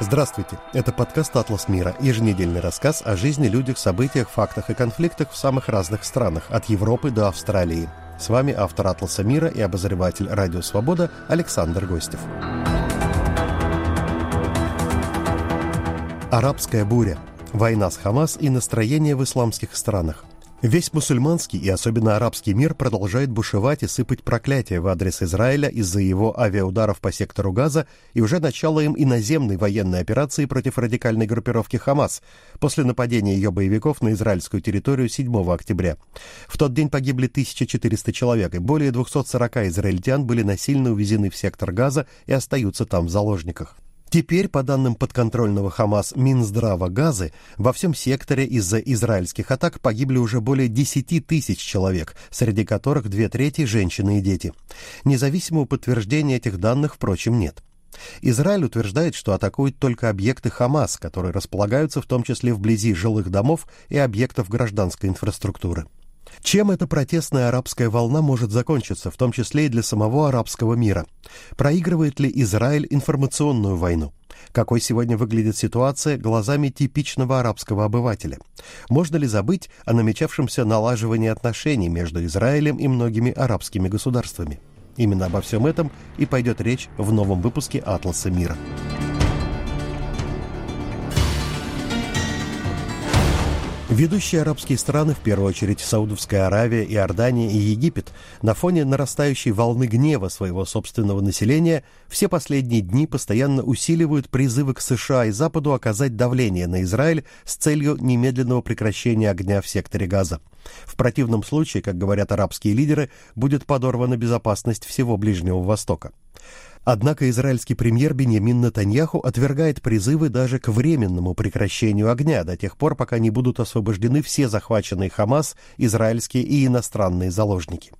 Здравствуйте, это подкаст «Атлас мира», еженедельный рассказ о жизни, людях, событиях, фактах и конфликтах в самых разных странах, от Европы до Австралии. С вами автор «Атласа мира» и обозреватель «Радио Свобода» Александр Гостев. Арабская буря. Война с Хамас и настроение в исламских странах. Весь мусульманский и особенно арабский мир продолжает бушевать и сыпать проклятия в адрес Израиля из-за его авиаударов по сектору Газа и уже начала им иноземной военной операции против радикальной группировки Хамас после нападения ее боевиков на израильскую территорию 7 октября. В тот день погибли 1400 человек, и более 240 израильтян были насильно увезены в сектор Газа и остаются там в заложниках. Теперь, по данным подконтрольного Хамас Минздрава Газы, во всем секторе из-за израильских атак погибли уже более 10 тысяч человек, среди которых две трети – женщины и дети. Независимого подтверждения этих данных, впрочем, нет. Израиль утверждает, что атакует только объекты Хамас, которые располагаются в том числе вблизи жилых домов и объектов гражданской инфраструктуры. Чем эта протестная арабская волна может закончиться, в том числе и для самого арабского мира? Проигрывает ли Израиль информационную войну? Какой сегодня выглядит ситуация глазами типичного арабского обывателя? Можно ли забыть о намечавшемся налаживании отношений между Израилем и многими арабскими государствами? Именно обо всем этом и пойдет речь в новом выпуске «Атласа мира». Ведущие арабские страны, в первую очередь Саудовская Аравия, Иордания и Египет, на фоне нарастающей волны гнева своего собственного населения, все последние дни постоянно усиливают призывы к США и Западу оказать давление на Израиль с целью немедленного прекращения огня в секторе Газа. В противном случае, как говорят арабские лидеры, будет подорвана безопасность всего Ближнего Востока. Однако израильский премьер Беньямин Натаньяху отвергает призывы даже к временному прекращению огня до тех пор, пока не будут освобождены все захваченные Хамас, израильские и иностранные заложники.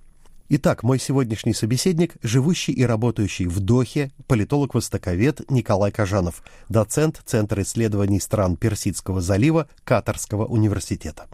Итак, мой сегодняшний собеседник – живущий и работающий в Дохе, политолог-востоковед Николай Кажанов, доцент Центра исследований стран Персидского залива Катарского университета.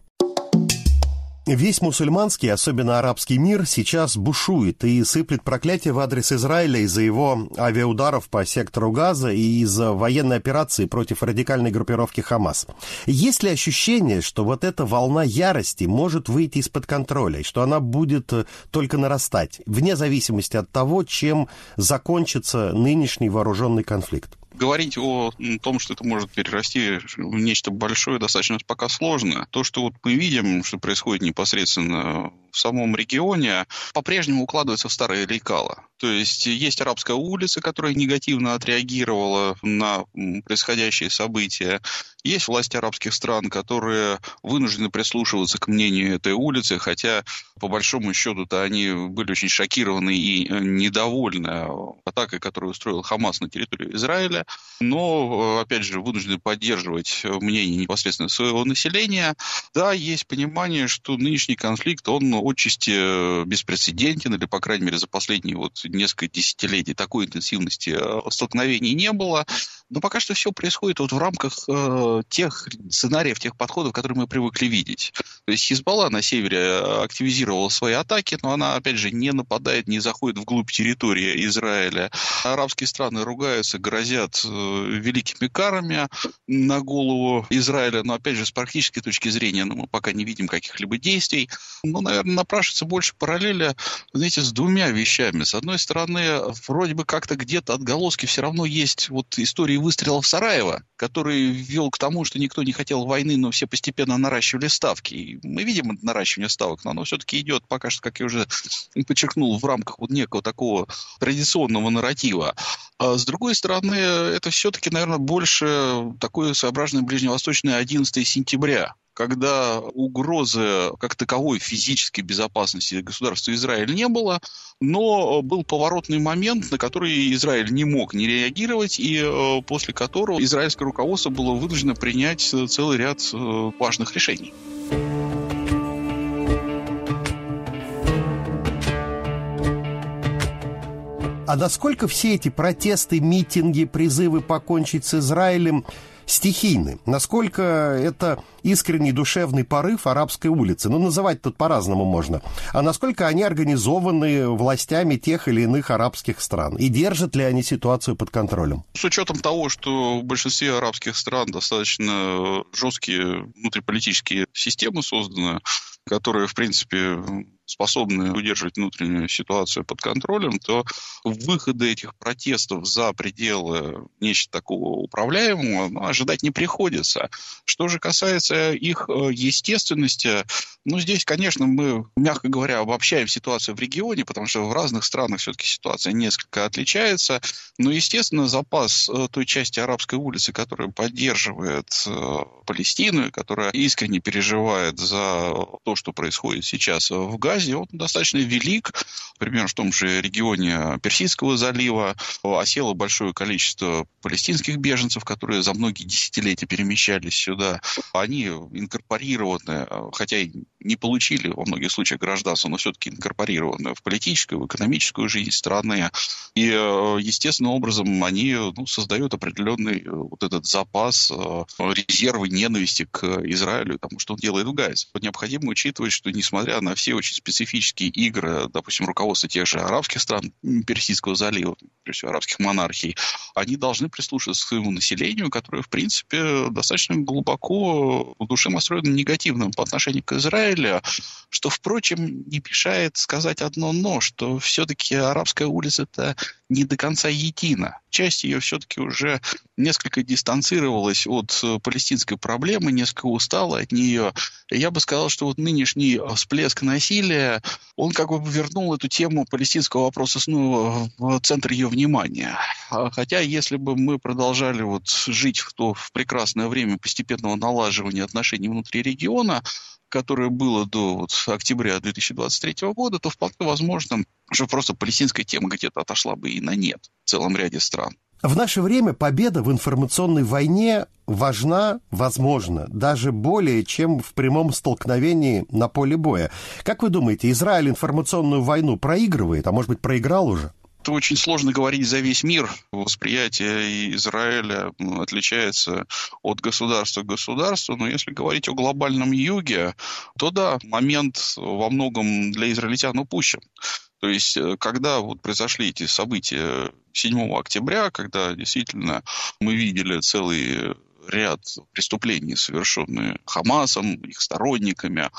Весь мусульманский, особенно арабский мир, сейчас бушует и сыплет проклятие в адрес Израиля из-за его авиаударов по сектору Газа и из-за военной операции против радикальной группировки Хамас. Есть ли ощущение, что вот эта волна ярости может выйти из-под контроля, что она будет э, только нарастать, вне зависимости от того, чем закончится нынешний вооруженный конфликт? Говорить о том, что это может перерасти в нечто большое, достаточно пока сложно. То, что вот мы видим, что происходит непосредственно в самом регионе, по-прежнему укладывается в старые лекала. То есть есть арабская улица, которая негативно отреагировала на происходящие события. Есть власти арабских стран, которые вынуждены прислушиваться к мнению этой улицы, хотя по большому счету-то они были очень шокированы и э, недовольны атакой, которую устроил Хамас на территорию Израиля, но, э, опять же, вынуждены поддерживать мнение непосредственно своего населения. Да, есть понимание, что нынешний конфликт, он отчасти э, беспрецедентен, или, по крайней мере, за последние вот несколько десятилетий такой интенсивности столкновений не было. Но пока что все происходит вот в рамках э, тех сценариев, тех подходов, которые мы привыкли видеть. То есть Хизбалла на севере э, активизировала свои атаки, но она, опять же, не нападает, не заходит вглубь территории Израиля. Арабские страны ругаются, грозят э, великими карами на голову Израиля, но, опять же, с практической точки зрения ну, мы пока не видим каких-либо действий. Ну, наверное, напрашивается больше параллеля, знаете, с двумя вещами. С одной стороны, вроде бы как-то где-то отголоски все равно есть вот истории истории выстрелов Сараева, который вел к тому, что никто не хотел войны, но все постепенно наращивали ставки. И мы видим наращивание ставок, но оно все-таки идет пока что, как я уже подчеркнул, в рамках вот некого такого традиционного нарратива. А с другой стороны, это все-таки, наверное, больше такое своеобразное ближневосточное 11 сентября, когда угрозы как таковой физической безопасности государства Израиль не было, но был поворотный момент, на который Израиль не мог не реагировать, и э, после которого израильское руководство было вынуждено принять целый ряд э, важных решений. А насколько все эти протесты, митинги, призывы покончить с Израилем стихийны? Насколько это искренний душевный порыв арабской улицы? Ну, называть тут по-разному можно. А насколько они организованы властями тех или иных арабских стран? И держат ли они ситуацию под контролем? С учетом того, что в большинстве арабских стран достаточно жесткие внутриполитические системы созданы, которые, в принципе, способны удерживать внутреннюю ситуацию под контролем, то выхода этих протестов за пределы нечто такого управляемого ну, ожидать не приходится. Что же касается их э, естественности, ну, здесь, конечно, мы, мягко говоря, обобщаем ситуацию в регионе, потому что в разных странах все-таки ситуация несколько отличается. Но, естественно, запас э, той части арабской улицы, которая поддерживает э, Палестину, которая искренне переживает за то, что происходит сейчас в Газе, Азии, он достаточно велик. Например, в том же регионе Персидского залива осело большое количество палестинских беженцев, которые за многие десятилетия перемещались сюда. Они инкорпорированы, хотя и не получили во многих случаях гражданство, но все-таки инкорпорированы в политическую, в экономическую жизнь страны. И, естественным образом, они ну, создают определенный э, вот этот запас э, резервы ненависти к Израилю, тому, что он делает в Газе. Необходимо учитывать, что несмотря на все очень специфические игры, допустим, руководства тех же арабских стран Персидского залива, прежде всего арабских монархий, они должны прислушиваться к своему населению, которое, в принципе, достаточно глубоко в душе настроено негативным по отношению к Израилю, что, впрочем, не мешает сказать одно «но», что все-таки арабская улица – это не до конца едина. Часть ее все-таки уже несколько дистанцировалась от э, палестинской проблемы, несколько устала от нее. Я бы сказал, что вот нынешний э, всплеск насилия, он как бы вернул эту тему палестинского вопроса снова в центр ее внимания. А хотя, если бы мы продолжали вот жить в то в прекрасное время постепенного налаживания отношений внутри региона, которое было до вот, октября 2023 года, то вполне возможно, что просто палестинская тема где-то отошла бы и на нет в целом ряде стран. В наше время победа в информационной войне важна, возможно, даже более, чем в прямом столкновении на поле боя. Как вы думаете, Израиль информационную войну проигрывает, а может быть проиграл уже? Это очень сложно говорить за весь мир. Восприятие Израиля отличается от государства к государству. Но если говорить о глобальном юге, то да, момент во многом для израильтян упущен. То есть, э, когда вот произошли эти события 7 октября, когда действительно мы видели целый ряд преступлений, совершенные Хамасом, их сторонниками,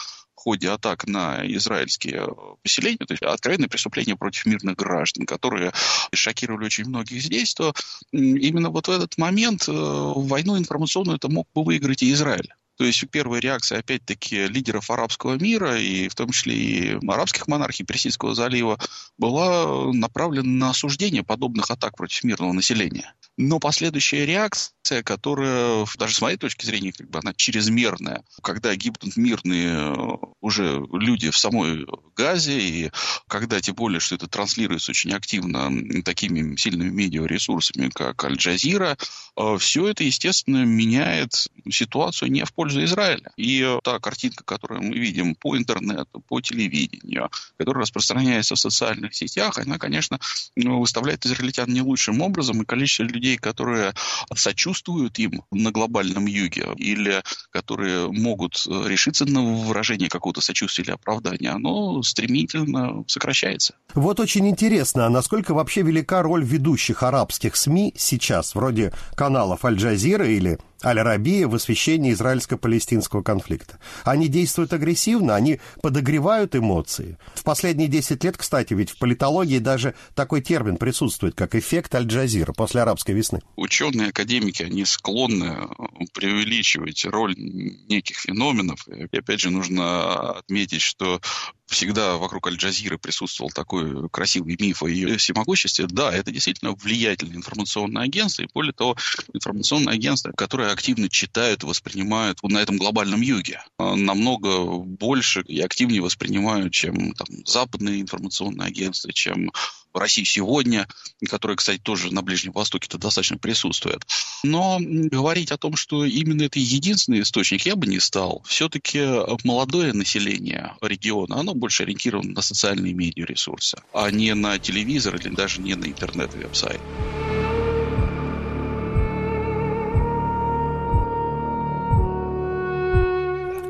ходе атак на израильские поселения, то есть откровенные преступления против мирных граждан, которые шокировали очень многих здесь, то именно вот в этот момент э, войну информационную это мог бы выиграть и Израиль. То есть первая реакция, опять-таки, лидеров арабского мира, и в том числе и арабских монархий Персидского залива, была направлена на осуждение подобных атак против мирного населения. Но последующая реакция, которая, даже с моей точки зрения, как бы она чрезмерная, когда гибнут мирные э, уже люди в самой Газе, и когда тем более, что это транслируется очень активно такими сильными медиаресурсами, как Аль-Джазира, э, все это, естественно, меняет ситуацию не в пользу Израиля. И та картинка, которую мы видим по интернету, по телевидению, которая распространяется в социальных сетях, она, конечно, выставляет израильтян не лучшим образом, и количество людей, людей, которые сочувствуют им на глобальном юге или которые могут э, решиться на выражение какого-то сочувствия или оправдания, оно стремительно сокращается. Вот очень интересно, а насколько вообще велика роль ведущих арабских СМИ сейчас, вроде каналов Аль-Джазира или Аль-Арабия в освещении израильско-палестинского конфликта. Они действуют агрессивно, они подогревают эмоции. В последние 10 лет, кстати, ведь в политологии даже такой термин присутствует, как эффект Аль-Джазира после арабской весны. Ученые, академики, они склонны преувеличивать роль неких феноменов. И опять же, нужно отметить, что всегда вокруг Аль-Джазиры присутствовал такой красивый миф о ее всемогуществе. Да, это действительно влиятельное информационное агентство, и более того, информационное агентство, которое активно читают и воспринимают на этом глобальном юге. А намного больше и активнее воспринимают, чем там, западные информационные агентства, чем России сегодня, которая, кстати, тоже на Ближнем Востоке-то достаточно присутствует. Но говорить о том, что именно это единственный источник, я бы не стал. Все-таки молодое население региона, оно больше ориентировано на социальные медиаресурсы, а не на телевизор или даже не на интернет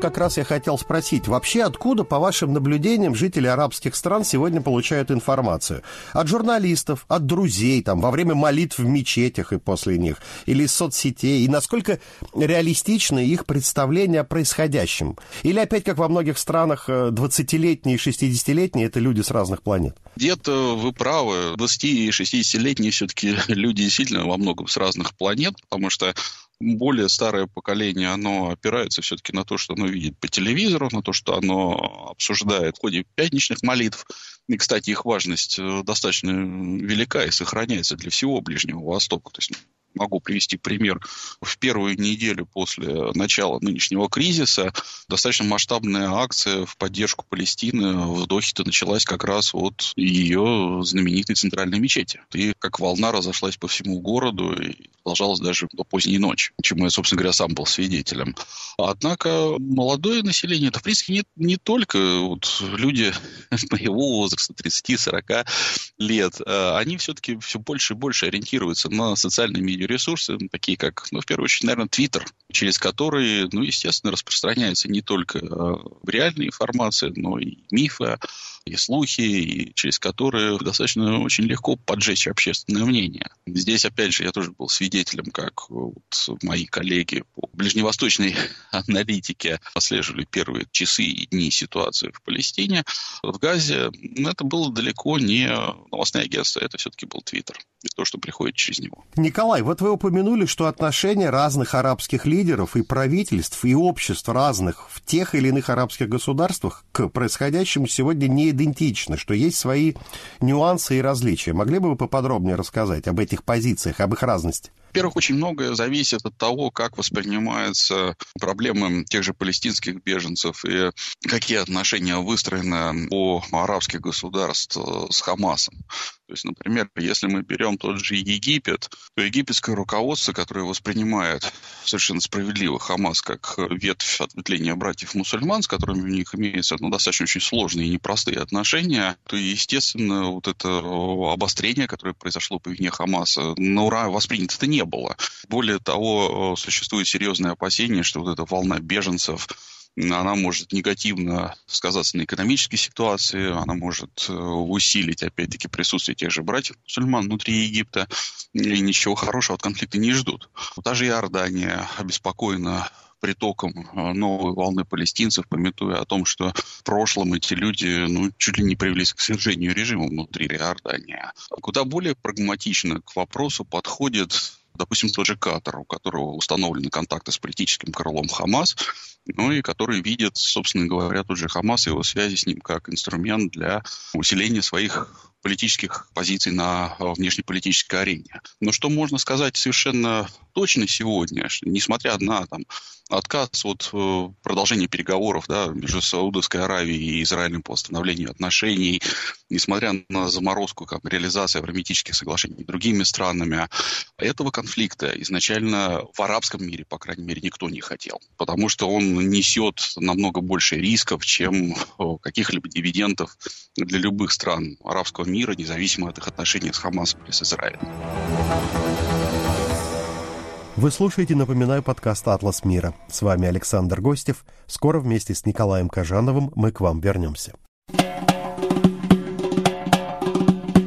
как раз я хотел спросить, вообще откуда, по вашим наблюдениям, жители арабских стран сегодня получают информацию? От журналистов, от друзей, там, во время молитв в мечетях и после них, или из соцсетей, и насколько реалистично их представление о происходящем? Или опять, как во многих странах, 20-летние и 60-летние – это люди с разных планет? Где-то вы правы, 20 и 60-летние все-таки люди действительно во многом с разных планет, потому что более старое поколение, оно опирается все-таки на то, что оно видит по телевизору, на то, что оно обсуждает в ходе пятничных молитв. И, кстати, их важность э, достаточно велика и сохраняется для всего Ближнего Востока. То есть Могу привести пример. В первую неделю после начала нынешнего кризиса достаточно масштабная акция в поддержку Палестины в Дохе-то началась как раз от ее знаменитой центральной мечети. И как волна разошлась по всему городу и продолжалась даже до поздней ночи, чему я, собственно говоря, сам был свидетелем. Однако молодое население, это, в принципе, не, не только вот люди моего возраста, 30-40 лет, а они все-таки все больше и больше ориентируются на социальные медиа ресурсы, такие как, ну, в первую очередь, наверное, Твиттер, через который, ну, естественно, распространяется не только э, реальная информация, но и мифы, и слухи, и через которые достаточно очень легко поджечь общественное мнение. Здесь, опять же, я тоже был свидетелем, как вот мои коллеги по ближневосточной аналитике отслеживали первые часы и дни ситуации в Палестине. В Газе это было далеко не новостное агентство, это все-таки был Твиттер и то, что приходит через него. Николай, вот вы упомянули, что отношения разных арабских лидеров и правительств, и обществ разных в тех или иных арабских государствах к происходящему сегодня не идентичны, что есть свои нюансы и различия. Могли бы вы поподробнее рассказать об этих позициях, об их разности? Во-первых, очень многое зависит от того, как воспринимаются проблемы тех же палестинских беженцев и какие отношения выстроены у арабских государств с Хамасом. То есть, например, если мы берем тот же Египет, то египетское руководство, которое воспринимает совершенно справедливо Хамас как ветвь ответвления братьев-мусульман, с которыми у них имеются ну, достаточно очень сложные и непростые отношения, то, естественно, вот это обострение, которое произошло по вине Хамаса, на ура воспринято-то не было. Более того, существует серьезное опасение, что вот эта волна беженцев она может негативно сказаться на экономической ситуации, она может э, усилить, опять-таки, присутствие тех же братьев-мусульман внутри Египта, и ничего хорошего от конфликта не ждут. Даже Иордания обеспокоена притоком э, новой волны палестинцев, пометуя о том, что в прошлом эти люди ну, чуть ли не привелись к свержению режима внутри Иордании. Куда более прагматично к вопросу подходит допустим, тот же Катар, у которого установлены контакты с политическим крылом Хамас, ну и который видит, собственно говоря, тот же Хамас и его связи с ним как инструмент для усиления своих политических позиций на э, внешнеполитической арене. Но что можно сказать совершенно точно сегодня, несмотря на там, отказ от э, продолжения переговоров да, между Саудовской Аравией и Израилем по восстановлению отношений, несмотря на заморозку как, реализации авраамитических соглашений другими странами, этого конфликта изначально в арабском мире, по крайней мере, никто не хотел. Потому что он несет намного больше рисков, чем э, каких-либо дивидендов для любых стран арабского мира, независимо от их отношений с Хамасом или с Израилем. Вы слушаете, напоминаю, подкаст «Атлас мира». С вами Александр Гостев. Скоро вместе с Николаем Кожановым мы к вам вернемся.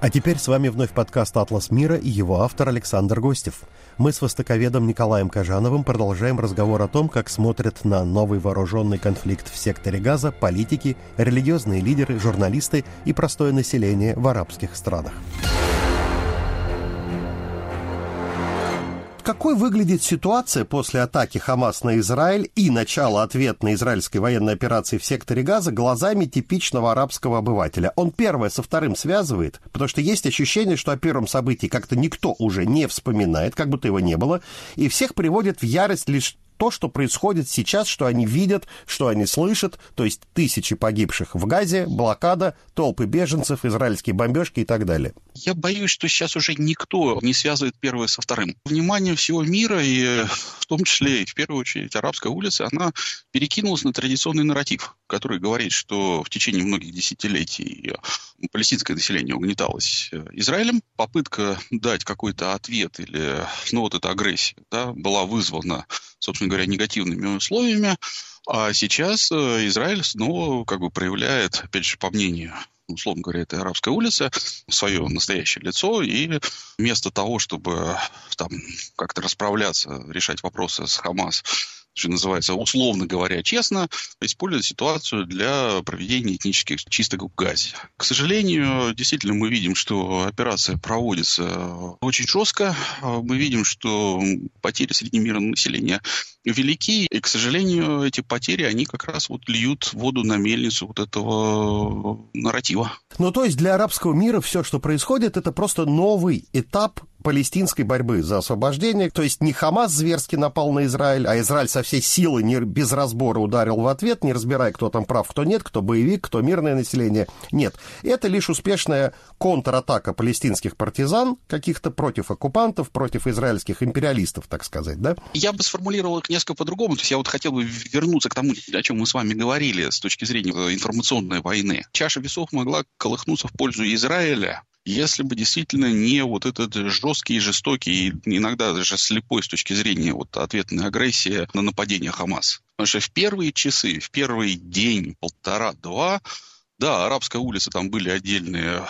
А теперь с вами вновь подкаст «Атлас мира» и его автор Александр Гостев. Мы с востоковедом Николаем Кожановым продолжаем разговор о том, как смотрят на новый вооруженный конфликт в секторе Газа политики, религиозные лидеры, журналисты и простое население в арабских странах. Какой выглядит ситуация после атаки Хамас на Израиль и начала ответной израильской военной операции в секторе Газа глазами типичного арабского обывателя? Он первое со вторым связывает, потому что есть ощущение, что о первом событии как-то никто уже не вспоминает, как будто его не было, и всех приводит в ярость лишь то, что происходит сейчас, что они видят, что они слышат, то есть тысячи погибших в Газе, блокада, толпы беженцев, израильские бомбежки и так далее? Я боюсь, что сейчас уже никто не связывает первое со вторым. Внимание всего мира, и в том числе и в первую очередь арабская улица, она перекинулась на традиционный нарратив, который говорит, что в течение многих десятилетий палестинское население угнеталось Израилем. Попытка дать какой-то ответ или, ну, вот эта агрессия, да, была вызвана, собственно говоря, негативными условиями. А сейчас э, Израиль снова как бы проявляет, опять же, по мнению условно говоря, это арабская улица, свое настоящее лицо, и вместо того, чтобы там как-то расправляться, решать вопросы с Хамас, что называется, условно говоря, честно, используют ситуацию для проведения этнических чисток в Газе. К сожалению, действительно мы видим, что операция проводится очень жестко. Мы видим, что потери среди мирного населения велики, и, к сожалению, эти потери, они как раз вот льют воду на мельницу вот этого нарратива. Ну, то есть для арабского мира все, что происходит, это просто новый этап палестинской борьбы за освобождение. То есть не Хамас зверски напал на Израиль, а Израиль со всей силы не, без разбора ударил в ответ, не разбирая, кто там прав, кто нет, кто боевик, кто мирное население. Нет, это лишь успешная контратака палестинских партизан каких-то против оккупантов, против израильских империалистов, так сказать, да? Я бы сформулировал их несколько по-другому. То есть я вот хотел бы вернуться к тому, о чем мы с вами говорили с точки зрения информационной войны. Чаша весов могла колыхнуться в пользу Израиля, если бы действительно не вот этот жесткий, жестокий, иногда даже слепой с точки зрения вот ответной агрессии на нападение Хамас. Потому что в первые часы, в первый день, полтора-два, да, арабская улица, там были отдельные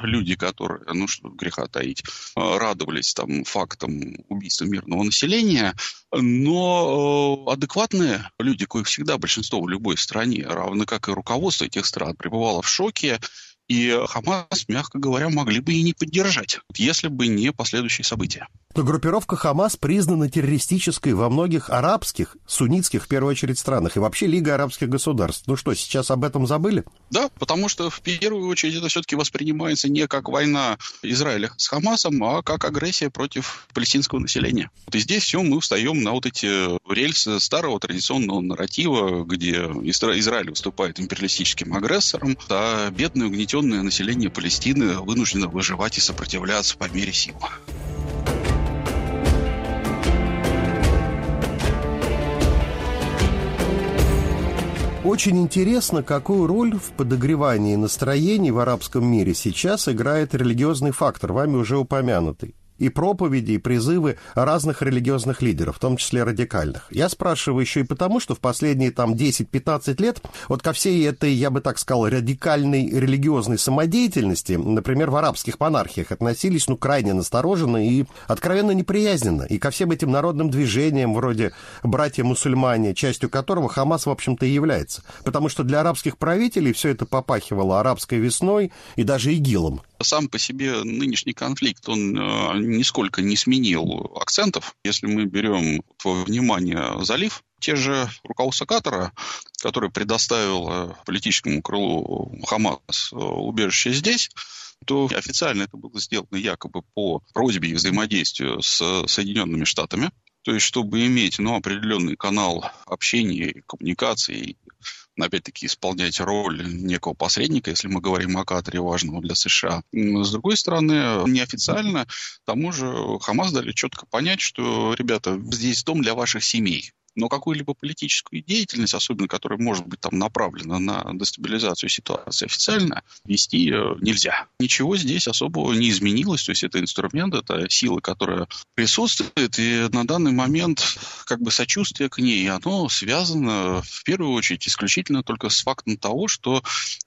люди, которые, ну что греха таить, радовались там фактам убийства мирного населения, но э, адекватные люди, коих всегда большинство в любой стране, равно как и руководство этих стран, пребывало в шоке и Хамас, мягко говоря, могли бы и не поддержать, если бы не последующие события. Но группировка Хамас признана террористической во многих арабских, суннитских, в первую очередь, странах, и вообще Лига арабских государств. Ну что, сейчас об этом забыли? Да, потому что в первую очередь это все-таки воспринимается не как война Израиля с Хамасом, а как агрессия против палестинского населения. Вот и здесь все мы встаем на вот эти рельсы старого традиционного нарратива, где Израиль выступает империалистическим агрессором, а бедное угнетенное население Палестины вынуждено выживать и сопротивляться по мере сил. Очень интересно, какую роль в подогревании настроений в арабском мире сейчас играет религиозный фактор, вами уже упомянутый и проповеди, и призывы разных религиозных лидеров, в том числе радикальных. Я спрашиваю еще и потому, что в последние там 10-15 лет вот ко всей этой, я бы так сказал, радикальной религиозной самодеятельности, например, в арабских монархиях относились, ну, крайне настороженно и откровенно неприязненно. И ко всем этим народным движениям, вроде «братья-мусульмане», частью которого Хамас, в общем-то, и является. Потому что для арабских правителей все это попахивало арабской весной и даже ИГИЛом сам по себе нынешний конфликт, он э, нисколько не сменил акцентов. Если мы берем во внимание залив, те же руководство Катара, который предоставил э, политическому крылу Хамас э, убежище здесь, то официально это было сделано якобы по просьбе и взаимодействию с Соединенными Штатами. То есть, чтобы иметь ну, определенный канал общения, коммуникации, опять-таки, исполнять роль некого посредника, если мы говорим о Катаре, важного для США. С другой стороны, неофициально тому же Хамас дали четко понять, что, ребята, здесь дом для ваших семей но какую-либо политическую деятельность, особенно которая может быть там направлена на дестабилизацию ситуации официально, вести э, нельзя. Ничего здесь особого не изменилось, то есть это инструмент, это сила, которая присутствует, и на данный момент как бы сочувствие к ней, оно связано в первую очередь исключительно только с фактом того, что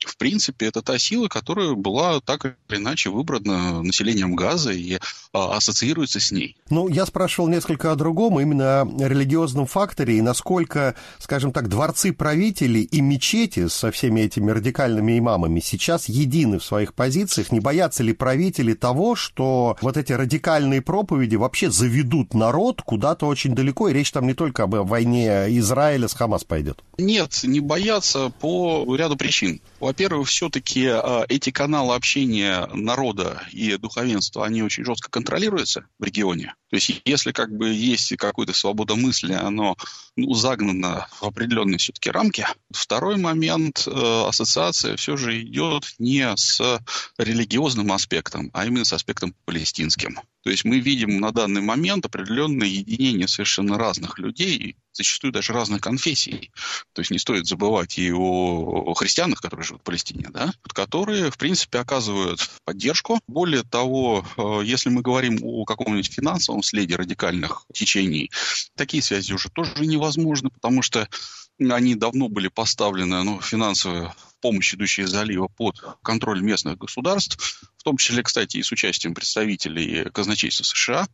в принципе это та сила, которая была так или иначе выбрана населением Газа и а, ассоциируется с ней. Ну, я спрашивал несколько о другом, именно о религиозном факте, факторе и насколько, скажем так, дворцы правителей и мечети со всеми этими радикальными имамами сейчас едины в своих позициях? Не боятся ли правители того, что вот эти радикальные проповеди вообще заведут народ куда-то очень далеко, и речь там не только об войне Израиля с Хамас пойдет? Нет, не боятся по ряду причин. Во-первых, все-таки а, эти каналы общения народа и духовенства, они очень жестко контролируются в регионе. То есть если как бы есть какая-то свобода мысли, оно ну, загнано в определенные все-таки рамки. Второй момент, э, ассоциация все же идет не с религиозным аспектом, а именно с аспектом палестинским. То есть мы видим на данный момент определенное единение совершенно разных людей, зачастую даже разных конфессий. То есть не стоит забывать и о, христианах, которые живут в Палестине, да, которые, в принципе, оказывают поддержку. Более того, э, если мы говорим о каком-нибудь финансовом следе радикальных течений, такие связи уже тоже невозможны, потому что они давно были поставлены, ну, финансовая помощь, идущая из залива, под контроль местных государств, в том числе, кстати, и с участием представителей казначейства США,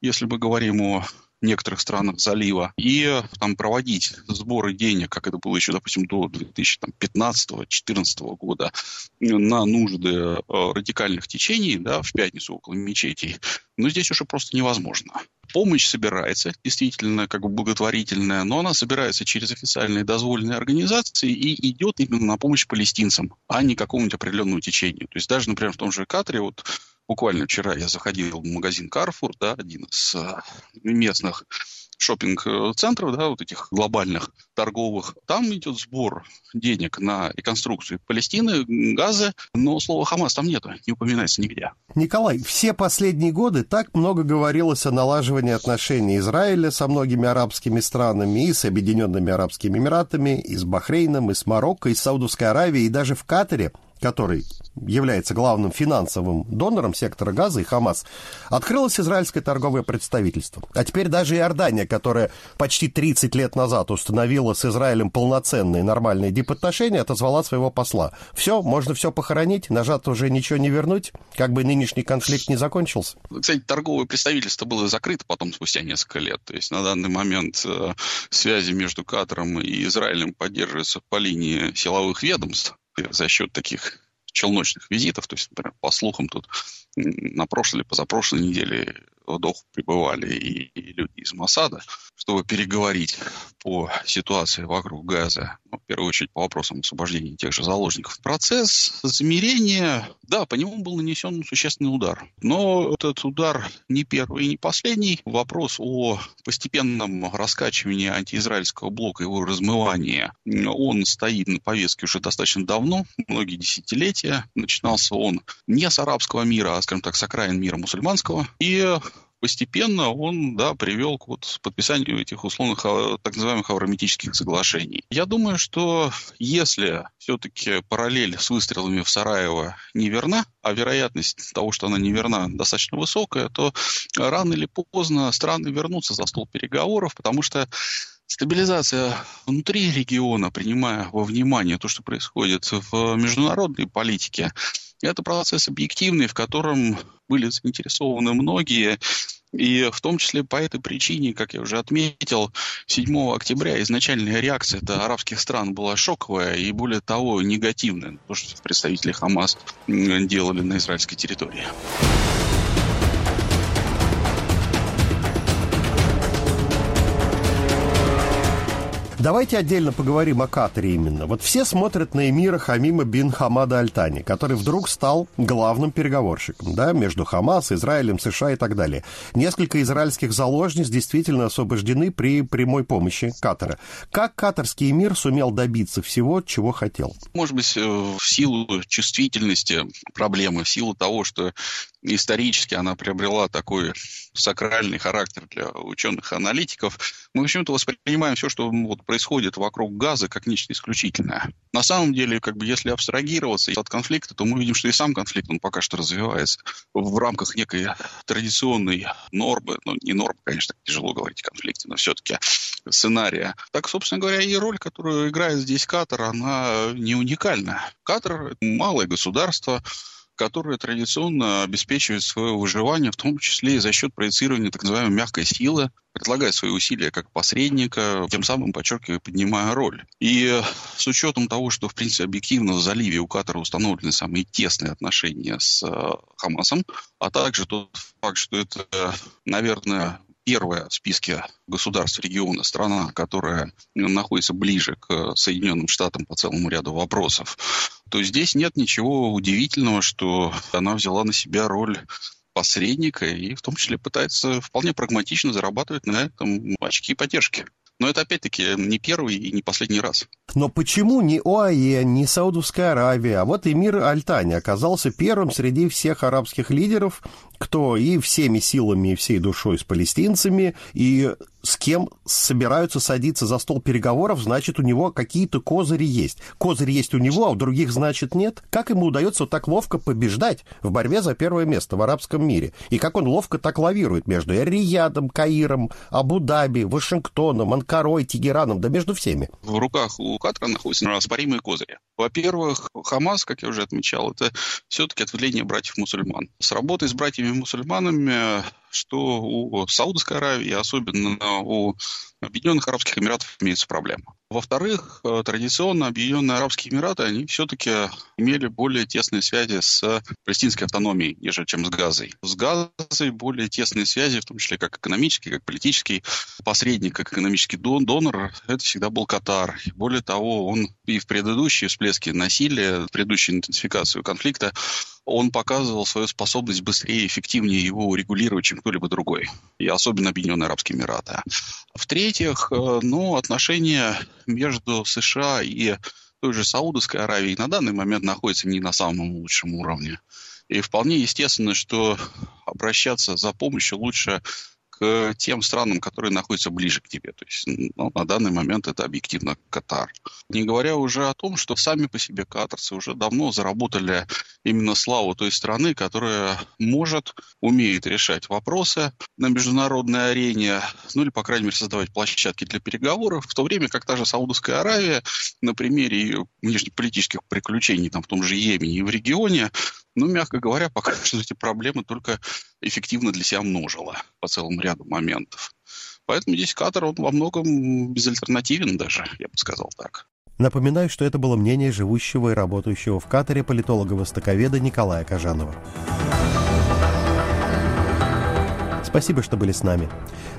если мы говорим о некоторых странах залива, и там проводить сборы денег, как это было еще, допустим, до 2015-2014 года, на нужды э, радикальных течений, да, в пятницу около мечетей, но здесь уже просто невозможно. Помощь собирается, действительно, как бы благотворительная, но она собирается через официальные дозволенные организации и идет именно на помощь палестинцам, а не какому-нибудь определенному течению. То есть даже, например, в том же Катаре, вот буквально вчера я заходил в магазин Carrefour, да, один из э, местных шопинг-центров, да, вот этих глобальных торговых, там идет сбор денег на реконструкцию Палестины, Газы, но слова «Хамас» там нету, не упоминается нигде. Николай, все последние годы так много говорилось о налаживании отношений Израиля со многими арабскими странами, и с Объединенными Арабскими Эмиратами, и с Бахрейном, и с Марокко, и с Саудовской Аравией, и даже в Катаре который является главным финансовым донором сектора газа и Хамас, открылось израильское торговое представительство. А теперь даже Иордания, которая почти 30 лет назад установила с Израилем полноценные нормальные дипотношения, отозвала своего посла. Все, можно все похоронить, нажат уже ничего не вернуть, как бы нынешний конфликт не закончился. Кстати, торговое представительство было закрыто потом спустя несколько лет. То есть на данный момент э, связи между Катаром и Израилем поддерживаются по линии силовых ведомств за счет таких челночных визитов, то есть, например, по слухам тут на прошлой или позапрошлой неделе в Доху прибывали и, и люди из Масада, чтобы переговорить по ситуации вокруг Газа, ну, в первую очередь по вопросам освобождения тех же заложников. Процесс замерения, да, по нему был нанесен существенный удар. Но этот удар не первый и не последний. Вопрос о постепенном раскачивании антиизраильского блока, его размывании, он стоит на повестке уже достаточно давно, многие десятилетия. Начинался он не с арабского мира, а, скажем так, с окраин мира мусульманского. И постепенно он да, привел к вот подписанию этих условных а, так называемых авраамитических соглашений. Я думаю, что если все-таки параллель с выстрелами в Сараево неверна, а вероятность того, что она неверна, достаточно высокая, то рано или поздно страны вернутся за стол переговоров, потому что Стабилизация внутри региона, принимая во внимание то, что происходит в международной политике, это процесс объективный, в котором были заинтересованы многие, и в том числе по этой причине, как я уже отметил, 7 октября изначальная реакция до арабских стран была шоковая и, более того, негативная. То, что представители Хамас делали на израильской территории. Давайте отдельно поговорим о Катаре именно. Вот все смотрят на эмира Хамима бин Хамада Альтани, который вдруг стал главным переговорщиком, да, между Хамас, Израилем, США и так далее. Несколько израильских заложниц действительно освобождены при прямой помощи Катара. Как катарский эмир сумел добиться всего, чего хотел? Может быть, э, в силу чувствительности проблемы, в силу того, что исторически она приобрела такой сакральный характер для ученых-аналитиков, мы почему-то воспринимаем все, что вот, происходит вокруг газа, как нечто исключительное. На самом деле, как бы, если абстрагироваться от конфликта, то мы видим, что и сам конфликт, он пока что развивается в рамках некой традиционной нормы, ну, не нормы, конечно, тяжело говорить о конфликте, но все-таки сценария. Так, собственно говоря, и роль, которую играет здесь Катар, она не уникальна. Катар – малое государство, которые традиционно обеспечивают свое выживание, в том числе и за счет проецирования так называемой мягкой силы, предлагая свои усилия как посредника, тем самым, подчеркивая, поднимая роль. И с учетом того, что, в принципе, объективно в заливе у Катара установлены самые тесные отношения с э, Хамасом, а также тот факт, что это, наверное, первая в списке государств региона страна, которая находится ближе к Соединенным Штатам по целому ряду вопросов, то здесь нет ничего удивительного, что она взяла на себя роль посредника и в том числе пытается вполне прагматично зарабатывать на этом очки и поддержки. Но это, опять-таки, не первый и не последний раз. Но почему ни ОАЕ, ни Саудовская Аравия, а вот Эмир Альтани оказался первым среди всех арабских лидеров, кто и всеми силами, и всей душой с палестинцами, и с кем собираются садиться за стол переговоров, значит, у него какие-то козыри есть. Козыри есть у него, а у других, значит, нет. Как ему удается вот так ловко побеждать в борьбе за первое место в арабском мире? И как он ловко так лавирует между Риядом, Каиром, Абу-Даби, Вашингтоном, Анкарой, Тегераном, да между всеми? В руках у Катара находятся неоспоримые козыри. Во-первых, Хамас, как я уже отмечал, это все-таки ответвление братьев-мусульман. С работой с братьями-мусульманами что у Саудовской Аравии, особенно у Объединенных Арабских Эмиратов, имеется проблема. Во-вторых, э, традиционно Объединенные Арабские Эмираты, они все-таки имели более тесные связи с палестинской автономией, нежели чем с Газой. С Газой более тесные связи, в том числе как экономический, как политический посредник, как экономический донор, это всегда был Катар. Более того, он и в предыдущие всплески насилия, в предыдущую интенсификацию конфликта он показывал свою способность быстрее и эффективнее его урегулировать, чем кто-либо другой. И особенно Объединенные Арабские Эмираты. В-третьих, э, ну, отношения между США и той же Саудовской Аравией на данный момент находятся не на самом лучшем уровне. И вполне естественно, что обращаться за помощью лучше к тем странам, которые находятся ближе к тебе. То есть ну, на данный момент это объективно Катар. Не говоря уже о том, что сами по себе катарцы уже давно заработали именно славу той страны, которая может, умеет решать вопросы на международной арене, ну или, по крайней мере, создавать площадки для переговоров, в то время как та же Саудовская Аравия на примере внешнеполитических приключений там, в том же Йемене и в регионе ну, мягко говоря, пока что эти проблемы только эффективно для себя множила по целому ряду моментов. Поэтому здесь Катар, он во многом безальтернативен даже, я бы сказал так. Напоминаю, что это было мнение живущего и работающего в Катаре политолога-востоковеда Николая Кожанова. Спасибо, что были с нами.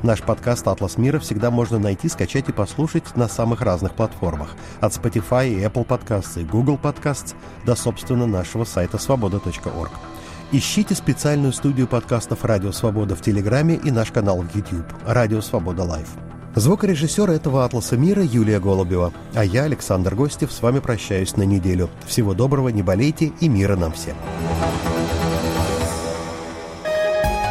Наш подкаст «Атлас мира» всегда можно найти, скачать и послушать на самых разных платформах. От Spotify и Apple Podcasts и Google Podcasts до, собственно, нашего сайта свобода.орг. Ищите специальную студию подкастов «Радио Свобода» в Телеграме и наш канал в YouTube «Радио Свобода Лайв». Звукорежиссер этого «Атласа мира» Юлия Голубева. А я, Александр Гостев, с вами прощаюсь на неделю. Всего доброго, не болейте и мира нам всем.